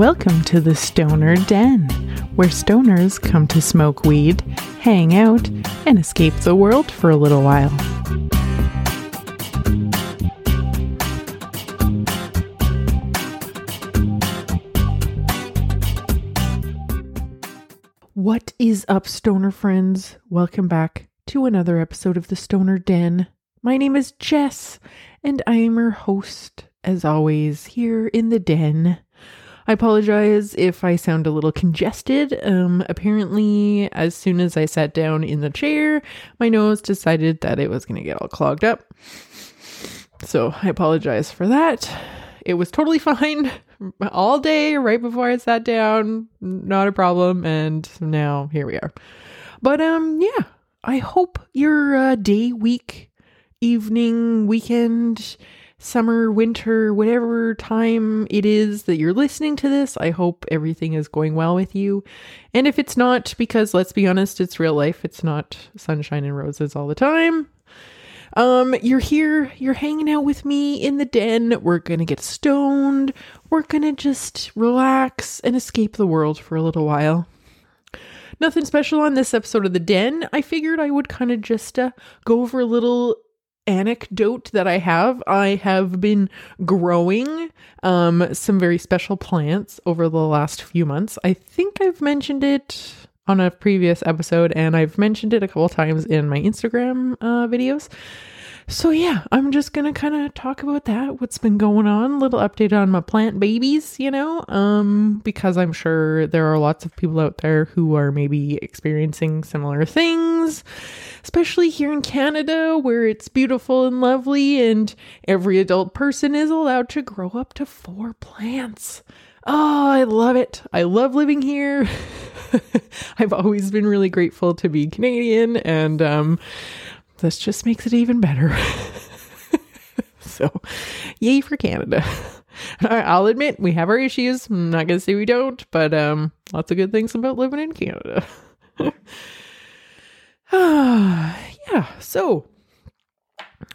Welcome to the Stoner Den, where stoners come to smoke weed, hang out, and escape the world for a little while. What is up, stoner friends? Welcome back to another episode of the Stoner Den. My name is Jess, and I am your host, as always, here in the den. I apologize if I sound a little congested. Um, apparently, as soon as I sat down in the chair, my nose decided that it was going to get all clogged up. So I apologize for that. It was totally fine all day right before I sat down. Not a problem. And now here we are. But um, yeah, I hope your uh, day, week, evening, weekend summer, winter, whatever time it is that you're listening to this, I hope everything is going well with you. And if it's not, because let's be honest, it's real life, it's not sunshine and roses all the time. Um, you're here, you're hanging out with me in the den. We're gonna get stoned. We're gonna just relax and escape the world for a little while. Nothing special on this episode of The Den. I figured I would kind of just uh, go over a little anecdote that I have. I have been growing um, some very special plants over the last few months. I think I've mentioned it on a previous episode, and I've mentioned it a couple times in my Instagram uh, videos. So yeah, I'm just gonna kind of talk about that, what's been going on, little update on my plant babies, you know, um, because I'm sure there are lots of people out there who are maybe experiencing similar things, especially here in Canada where it's beautiful and lovely, and every adult person is allowed to grow up to four plants. Oh, I love it. I love living here. I've always been really grateful to be Canadian and um this just makes it even better. so, yay for Canada. I'll admit we have our issues. I'm not gonna say we don't, but um, lots of good things about living in Canada. yeah. So,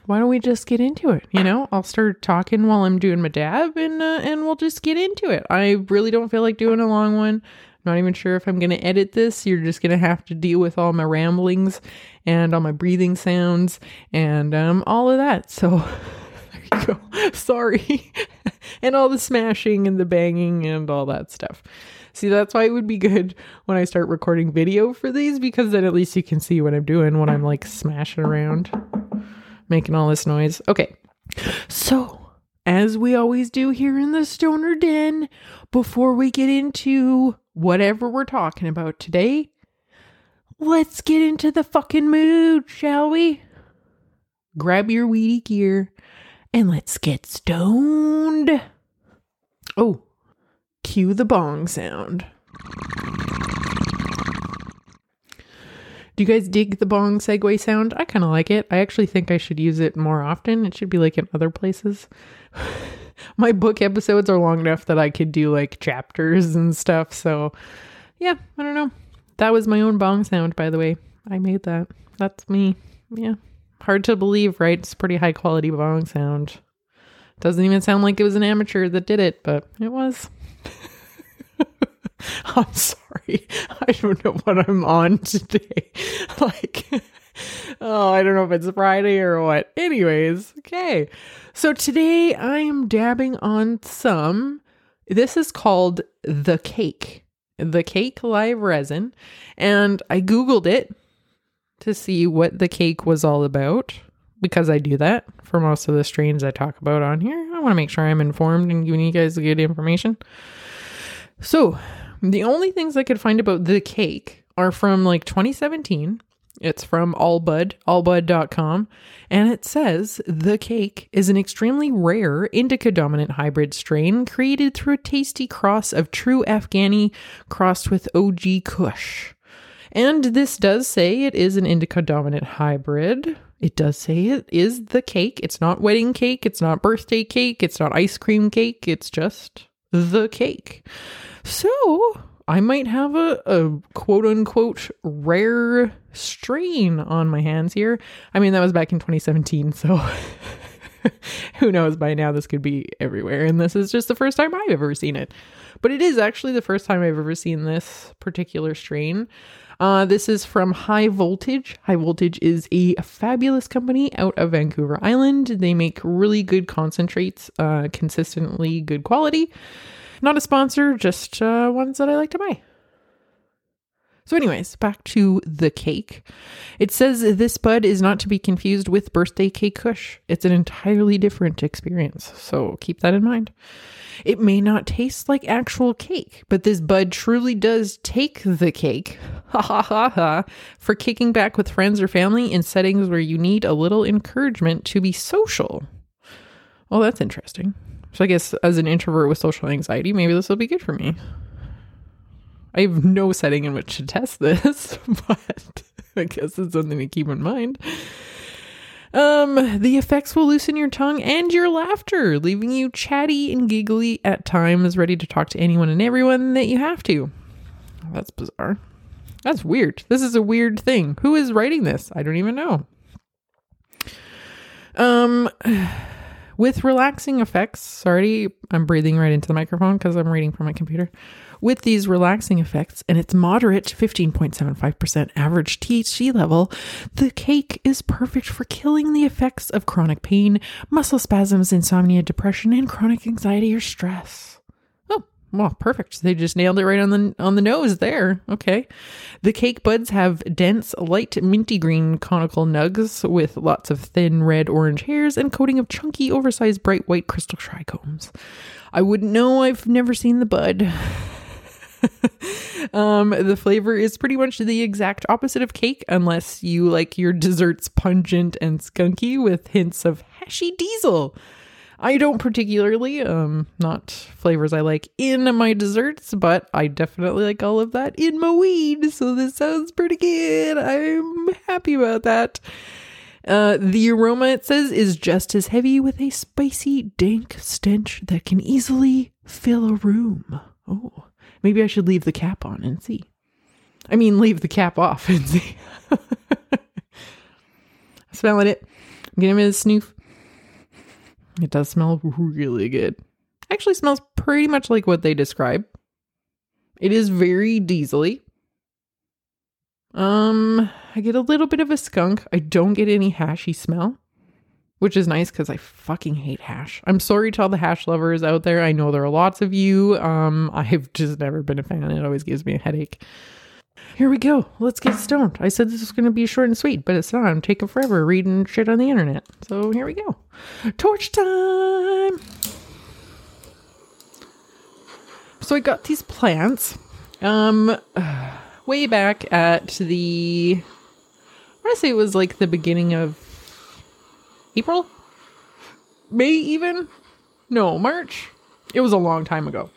why don't we just get into it? You know, I'll start talking while I'm doing my dab, and uh, and we'll just get into it. I really don't feel like doing a long one. Not even sure if I'm going to edit this. You're just going to have to deal with all my ramblings and all my breathing sounds and um, all of that. So there you go. Sorry. and all the smashing and the banging and all that stuff. See, that's why it would be good when I start recording video for these because then at least you can see what I'm doing when I'm like smashing around, making all this noise. Okay. So, as we always do here in the Stoner Den, before we get into whatever we're talking about today, let's get into the fucking mood, shall we? Grab your weedy gear and let's get stoned. Oh, cue the bong sound. Do you guys dig the bong segue sound? I kind of like it. I actually think I should use it more often. It should be like in other places. my book episodes are long enough that I could do like chapters and stuff. So, yeah, I don't know. That was my own bong sound, by the way. I made that. That's me. Yeah. Hard to believe, right? It's pretty high quality bong sound. Doesn't even sound like it was an amateur that did it, but it was. I'm sorry. I don't know what I'm on today. like, oh, I don't know if it's Friday or what. Anyways, okay. So today I am dabbing on some. This is called the cake, the cake live resin. And I Googled it to see what the cake was all about because I do that for most of the strains I talk about on here. I want to make sure I'm informed and giving you guys good information. So, the only things I could find about the cake are from like 2017 it's from Allbud, allbud.com, and it says the cake is an extremely rare indica dominant hybrid strain created through a tasty cross of true Afghani crossed with OG Kush. And this does say it is an indica dominant hybrid. It does say it is the cake. It's not wedding cake, it's not birthday cake, it's not ice cream cake, it's just the cake. So, I might have a, a quote unquote rare strain on my hands here. I mean, that was back in 2017, so Who knows by now this could be everywhere and this is just the first time I've ever seen it. But it is actually the first time I've ever seen this particular strain. Uh, this is from High Voltage. High Voltage is a fabulous company out of Vancouver Island. They make really good concentrates, uh, consistently good quality. Not a sponsor, just uh, ones that I like to buy. So, anyways, back to the cake. It says this bud is not to be confused with birthday cake kush. It's an entirely different experience. So, keep that in mind. It may not taste like actual cake, but this bud truly does take the cake, ha ha ha ha, for kicking back with friends or family in settings where you need a little encouragement to be social. Well, that's interesting. So, I guess as an introvert with social anxiety, maybe this will be good for me. I have no setting in which to test this, but I guess it's something to keep in mind. Um, the effects will loosen your tongue and your laughter, leaving you chatty and giggly at times, ready to talk to anyone and everyone that you have to. That's bizarre. That's weird. This is a weird thing. Who is writing this? I don't even know. Um, with relaxing effects, sorry, I'm breathing right into the microphone because I'm reading from my computer with these relaxing effects and its moderate 15.75% average THC level, the cake is perfect for killing the effects of chronic pain, muscle spasms, insomnia, depression, and chronic anxiety or stress. Well, perfect. They just nailed it right on the on the nose there. Okay. The cake buds have dense, light minty green conical nugs with lots of thin red orange hairs and coating of chunky, oversized bright white crystal trichomes. I wouldn't know. I've never seen the bud. um, the flavor is pretty much the exact opposite of cake, unless you like your desserts pungent and skunky with hints of hashy diesel. I don't particularly, um, not flavors I like in my desserts, but I definitely like all of that in my weed. So this sounds pretty good. I'm happy about that. Uh, the aroma, it says, is just as heavy with a spicy, dank stench that can easily fill a room. Oh, Maybe I should leave the cap on and see. I mean, leave the cap off and see. Smelling it. I'm getting a snoof. It does smell really good. Actually smells pretty much like what they describe. It is very diesely. Um, I get a little bit of a skunk. I don't get any hashy smell which is nice because I fucking hate hash. I'm sorry to all the hash lovers out there. I know there are lots of you. Um, I've just never been a fan. It always gives me a headache. Here we go. Let's get stoned. I said this was going to be short and sweet, but it's not. I'm taking forever reading shit on the internet. So here we go. Torch time. So I got these plants um way back at the I want to say it was like the beginning of April? May even? No, March. It was a long time ago.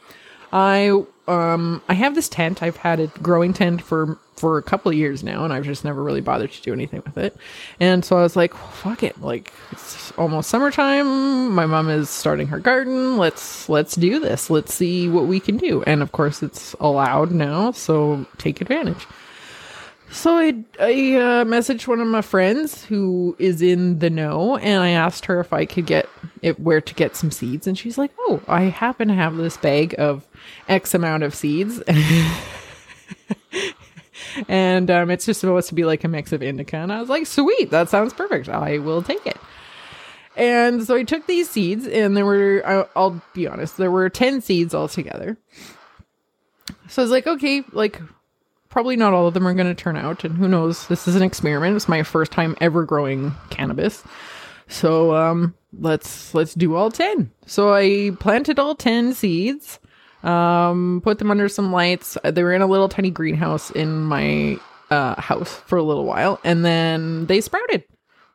I um I have this tent. I've had a growing tent for for a couple of years now, and I've just never really bothered to do anything with it. And so I was like, fuck it. Like it's almost summertime. My mom is starting her garden. Let's let's do this. Let's see what we can do. And of course, it's allowed now, so take advantage. So I I uh, messaged one of my friends who is in the know, and I asked her if I could get it where to get some seeds, and she's like, "Oh, I happen to have this bag of X amount of seeds." and um, it's just supposed to be like a mix of indica. And I was like, sweet, that sounds perfect. I will take it. And so I took these seeds, and there were, I'll, I'll be honest, there were 10 seeds altogether. So I was like, okay, like, probably not all of them are going to turn out and who knows this is an experiment it's my first time ever growing cannabis so um let's let's do all 10 so i planted all 10 seeds um put them under some lights. They were in a little tiny greenhouse in my uh house for a little while and then they sprouted.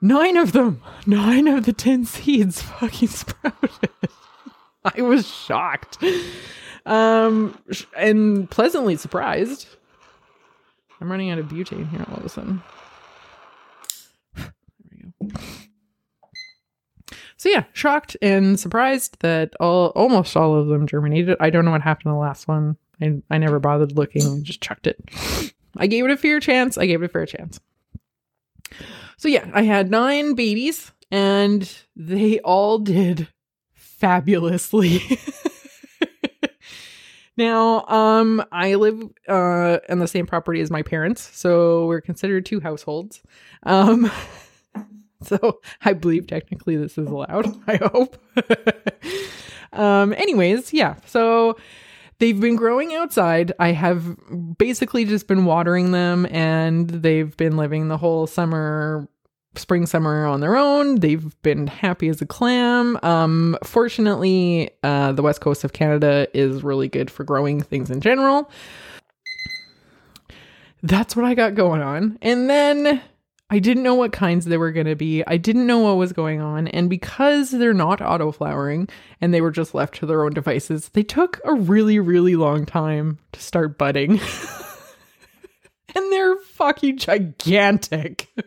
Nine of them. Nine of the 10 seeds fucking sprouted. I was shocked. Um and pleasantly surprised. I'm running out of butane here all of a sudden. there we go. So yeah, shocked and surprised that all almost all of them germinated. I don't know what happened to the last one. I I never bothered looking. Just chucked it. I gave it a fair chance. I gave it a fair chance. So yeah, I had nine babies And they all did fabulously. now, um, I live uh on the same property as my parents, so we're considered two households. Um so I believe technically this is allowed. I hope. um anyways, yeah. So they've been growing outside. I have basically just been watering them and they've been living the whole summer spring summer on their own they've been happy as a clam um fortunately uh the west coast of canada is really good for growing things in general that's what i got going on and then I didn't know what kinds they were going to be. I didn't know what was going on. And because they're not auto flowering and they were just left to their own devices, they took a really, really long time to start budding. and they're fucking gigantic.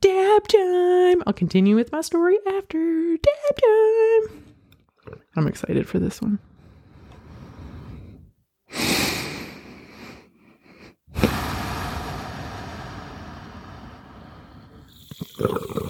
Dab time. I'll continue with my story after dab time. I'm excited for this one. 呃。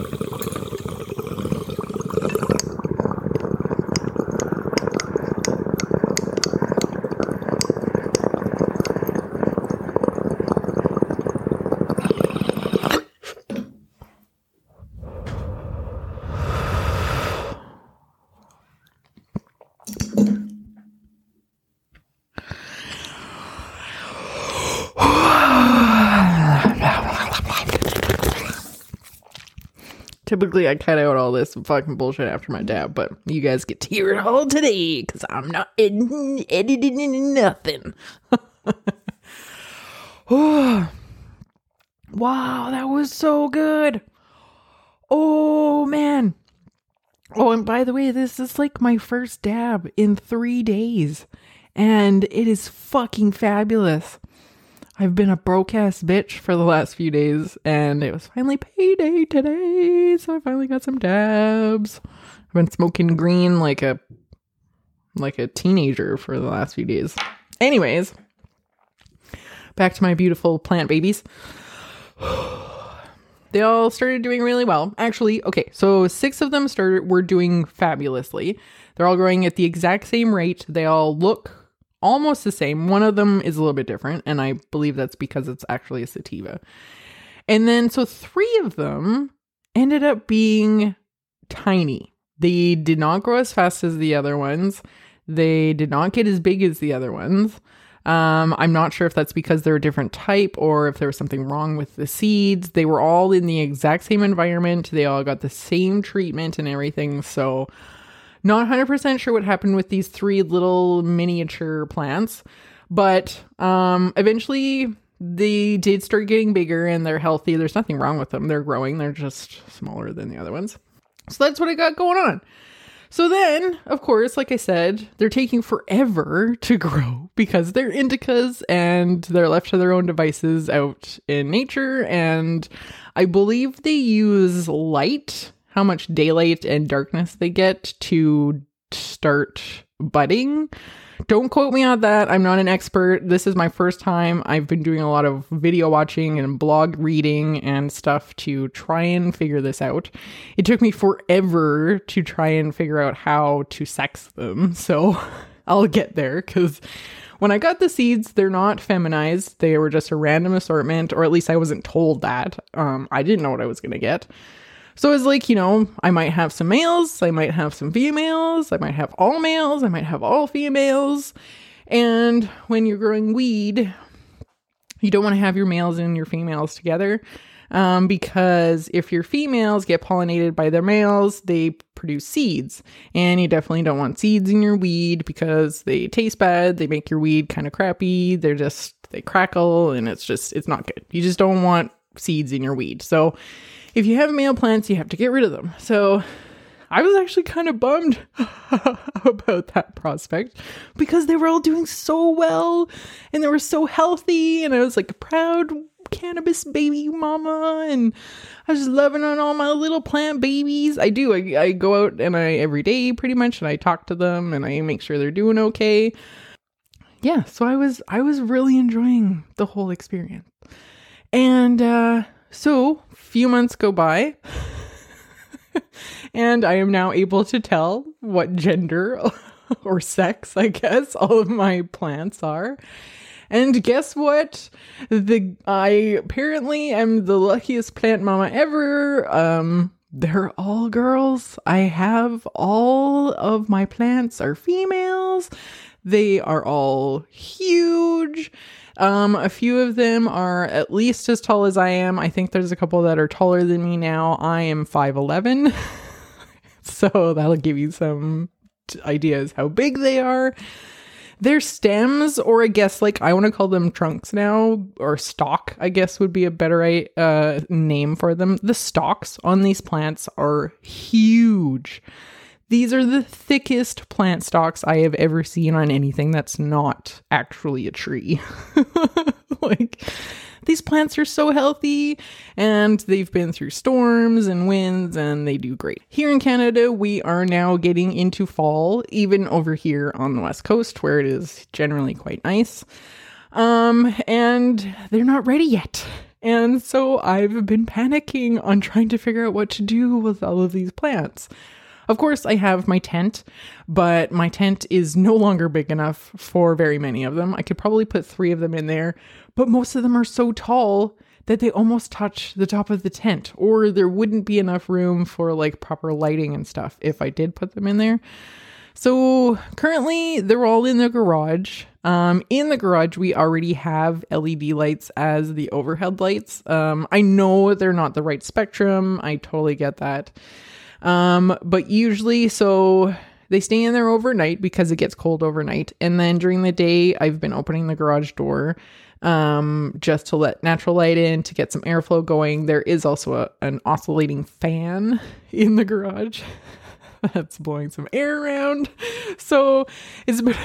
Typically, I cut out all this fucking bullshit after my dab, but you guys get to hear it all today because I'm not ed- editing nothing. wow, that was so good. Oh, man. Oh, and by the way, this is like my first dab in three days, and it is fucking fabulous. I've been a broke ass bitch for the last few days, and it was finally payday today, so I finally got some dabs. I've been smoking green like a like a teenager for the last few days. Anyways, back to my beautiful plant babies. they all started doing really well. Actually, okay, so six of them started were doing fabulously. They're all growing at the exact same rate. They all look almost the same. One of them is a little bit different, and I believe that's because it's actually a sativa. And then, so three of them ended up being tiny. They did not grow as fast as the other ones. They did not get as big as the other ones. Um, I'm not sure if that's because they're a different type or if there was something wrong with the seeds. They were all in the exact same environment. They all got the same treatment and everything. So not 100% sure what happened with these three little miniature plants, but um, eventually they did start getting bigger and they're healthy. There's nothing wrong with them. They're growing, they're just smaller than the other ones. So that's what I got going on. So then, of course, like I said, they're taking forever to grow because they're indicas and they're left to their own devices out in nature. And I believe they use light how much daylight and darkness they get to start budding. Don't quote me on that. I'm not an expert. This is my first time. I've been doing a lot of video watching and blog reading and stuff to try and figure this out. It took me forever to try and figure out how to sex them. So I'll get there because when I got the seeds, they're not feminized. They were just a random assortment, or at least I wasn't told that. Um, I didn't know what I was going to get. So it's like, you know, I might have some males, I might have some females, I might have all males, I might have all females. And when you're growing weed, you don't want to have your males and your females together. Um, because if your females get pollinated by their males, they produce seeds. And you definitely don't want seeds in your weed because they taste bad, they make your weed kind of crappy, they're just, they crackle, and it's just, it's not good. You just don't want seeds in your weed. So if you have male plants, you have to get rid of them. So I was actually kind of bummed about that prospect because they were all doing so well and they were so healthy. And I was like a proud cannabis baby mama and I was just loving on all my little plant babies. I do. I, I go out and I every day pretty much and I talk to them and I make sure they're doing okay. Yeah, so I was I was really enjoying the whole experience. And uh So, few months go by, and I am now able to tell what gender or sex, I guess, all of my plants are. And guess what? The I apparently am the luckiest plant mama ever. Um they're all girls. I have all of my plants are females. They are all huge. Um, a few of them are at least as tall as I am. I think there's a couple that are taller than me now. I am 5'11. so that'll give you some ideas how big they are. Their stems, or I guess like I want to call them trunks now, or stalk, I guess would be a better uh, name for them. The stalks on these plants are huge. These are the thickest plant stalks I have ever seen on anything that's not actually a tree. like, these plants are so healthy and they've been through storms and winds and they do great. Here in Canada, we are now getting into fall, even over here on the west coast where it is generally quite nice. Um, and they're not ready yet. And so I've been panicking on trying to figure out what to do with all of these plants. Of course, I have my tent, but my tent is no longer big enough for very many of them. I could probably put three of them in there, but most of them are so tall that they almost touch the top of the tent, or there wouldn't be enough room for like proper lighting and stuff if I did put them in there. So currently, they're all in the garage. Um, in the garage, we already have LED lights as the overhead lights. Um, I know they're not the right spectrum. I totally get that. Um, but usually, so they stay in there overnight because it gets cold overnight. And then during the day, I've been opening the garage door um, just to let natural light in to get some airflow going. There is also a, an oscillating fan in the garage that's blowing some air around. So it's a bit.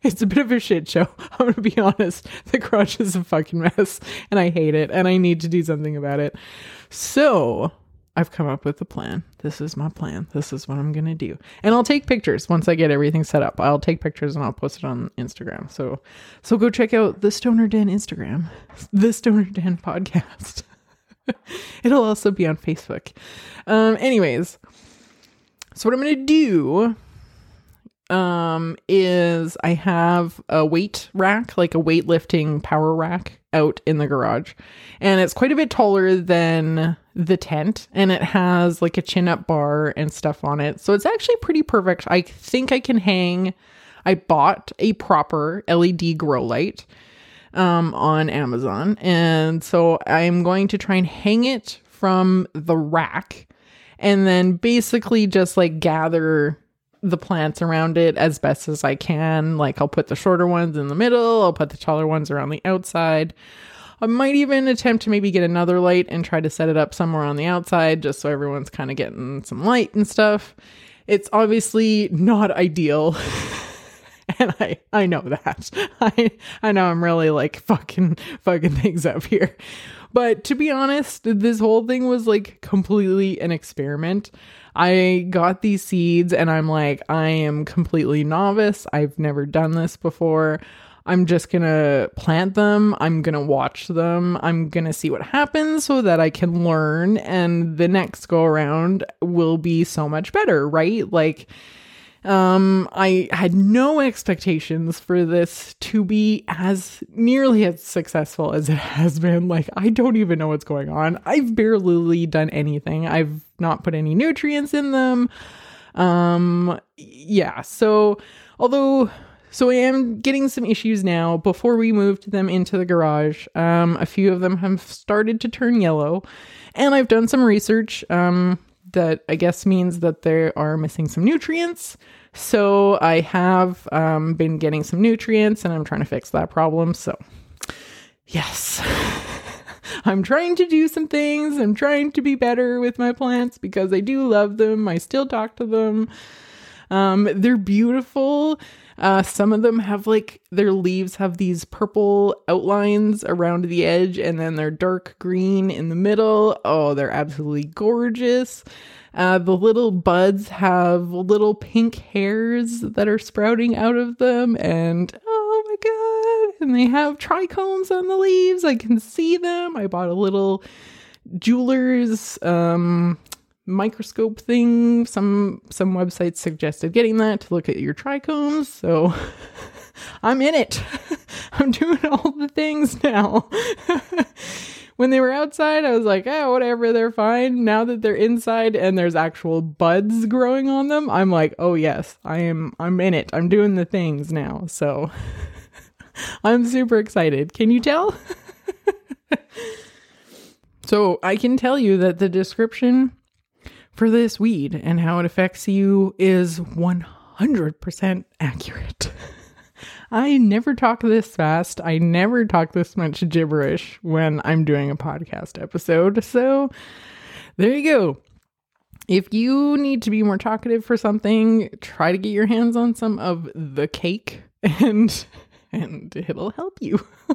It's a bit of a shit show. I'm gonna be honest. The garage is a fucking mess and I hate it and I need to do something about it. So I've come up with a plan. This is my plan. This is what I'm going to do. And I'll take pictures once I get everything set up. I'll take pictures and I'll post it on Instagram. So so go check out the Stoner Den Instagram, the Stoner Den podcast. It'll also be on Facebook. Um anyways, so what I'm going to do um is I have a weight rack, like a weightlifting power rack out in the garage. And it's quite a bit taller than the tent and it has like a chin up bar and stuff on it. So it's actually pretty perfect. I think I can hang I bought a proper LED grow light um, on Amazon. And so I'm going to try and hang it from the rack and then basically just like gather the plants around it as best as I can. Like I'll put the shorter ones in the middle, I'll put the taller ones around the outside. I might even attempt to maybe get another light and try to set it up somewhere on the outside just so everyone's kind of getting some light and stuff. It's obviously not ideal. and I I know that. I I know I'm really like fucking fucking things up here. But to be honest, this whole thing was like completely an experiment. I got these seeds and I'm like I am completely novice. I've never done this before. I'm just gonna plant them. I'm gonna watch them. I'm gonna see what happens so that I can learn. And the next go around will be so much better, right? Like, um, I had no expectations for this to be as nearly as successful as it has been. Like, I don't even know what's going on. I've barely done anything. I've not put any nutrients in them. Um, yeah. So, although so I am getting some issues now. Before we moved them into the garage, um, a few of them have started to turn yellow, and I've done some research um, that I guess means that they are missing some nutrients. So I have um, been getting some nutrients, and I'm trying to fix that problem. So, yes. I'm trying to do some things. I'm trying to be better with my plants because I do love them. I still talk to them. Um, they're beautiful. Uh, some of them have like their leaves have these purple outlines around the edge and then they're dark green in the middle. Oh, they're absolutely gorgeous. Uh, the little buds have little pink hairs that are sprouting out of them, and oh my god! And they have trichomes on the leaves. I can see them. I bought a little jeweler's um, microscope thing. Some some websites suggested getting that to look at your trichomes. So I'm in it. I'm doing all the things now. when they were outside, I was like, oh, whatever, they're fine. Now that they're inside and there's actual buds growing on them, I'm like, oh yes, I am I'm in it. I'm doing the things now. So I'm super excited. Can you tell? so I can tell you that the description for this weed and how it affects you is 100% accurate. I never talk this fast. I never talk this much gibberish when I'm doing a podcast episode. So there you go. If you need to be more talkative for something, try to get your hands on some of the cake and and it'll help you.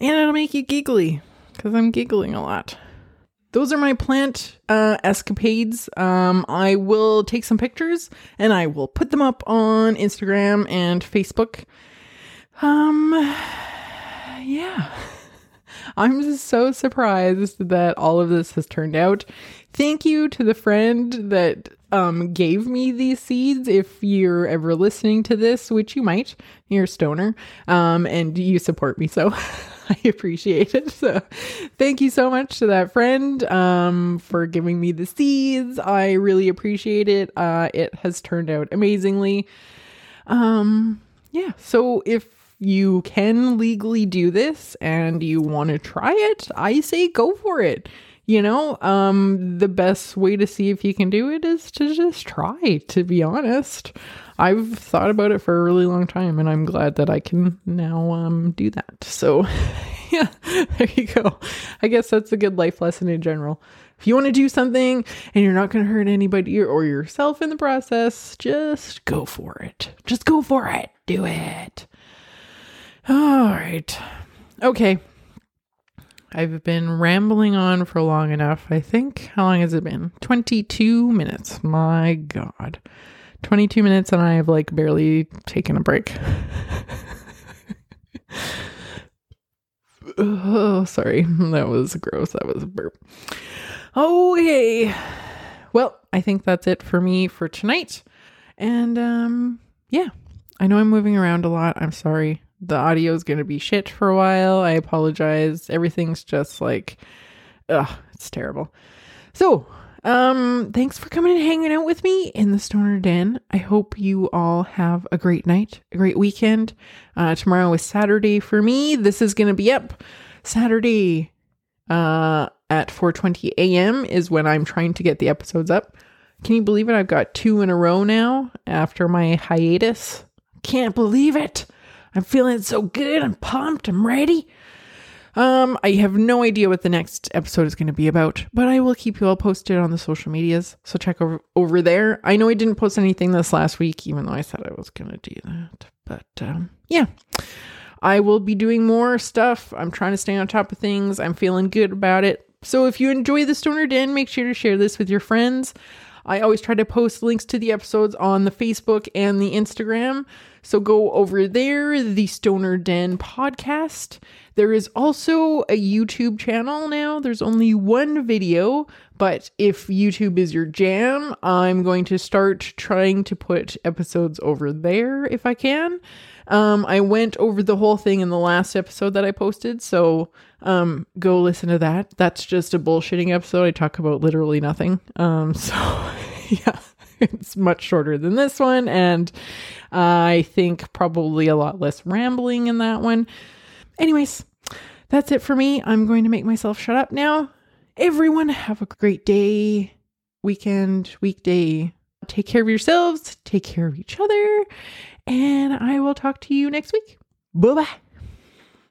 and it'll make you giggly cuz I'm giggling a lot those are my plant uh, escapades. Um, I will take some pictures and I will put them up on Instagram and Facebook. Um, yeah. I'm just so surprised that all of this has turned out. Thank you to the friend that um, gave me these seeds. If you're ever listening to this, which you might, you're a stoner, um, and you support me, so I appreciate it. So, thank you so much to that friend um, for giving me the seeds. I really appreciate it. Uh, it has turned out amazingly. Um, yeah. So if you can legally do this and you want to try it, I say go for it you know um the best way to see if you can do it is to just try to be honest. I've thought about it for a really long time and i'm glad that i can now um do that. So yeah there you go. I guess that's a good life lesson in general. If you want to do something and you're not going to hurt anybody or yourself in the process just go for it. Just go for it. Do it. All right. Okay I've been rambling on for long enough. I think. How long has it been? 22 minutes. My God. 22 minutes, and I have like barely taken a break. oh, sorry. That was gross. That was a burp. Okay. Well, I think that's it for me for tonight. And um yeah. I know I'm moving around a lot. I'm sorry the audio is going to be shit for a while. I apologize. Everything's just like, ugh, it's terrible. So, um, thanks for coming and hanging out with me in the Stoner Den. I hope you all have a great night, a great weekend. Uh, tomorrow is Saturday for me. This is going to be up Saturday, uh, at 4:20 a.m. is when I'm trying to get the episodes up. Can you believe it? I've got two in a row now after my hiatus. Can't believe it. I'm feeling so good. I'm pumped. I'm ready. Um, I have no idea what the next episode is going to be about, but I will keep you all posted on the social medias. So check over over there. I know I didn't post anything this last week, even though I said I was going to do that. But um, yeah, I will be doing more stuff. I'm trying to stay on top of things. I'm feeling good about it. So if you enjoy the Stoner Den, make sure to share this with your friends. I always try to post links to the episodes on the Facebook and the Instagram. So go over there, the Stoner Den podcast. There is also a YouTube channel now. There's only one video, but if YouTube is your jam, I'm going to start trying to put episodes over there if I can. Um, I went over the whole thing in the last episode that I posted, so um, go listen to that. That's just a bullshitting episode. I talk about literally nothing. Um, so yeah, it's much shorter than this one, and I think probably a lot less rambling in that one. Anyways, that's it for me. I'm going to make myself shut up now. Everyone, have a great day, weekend, weekday. Take care of yourselves, take care of each other, and I will talk to you next week. Bye bye.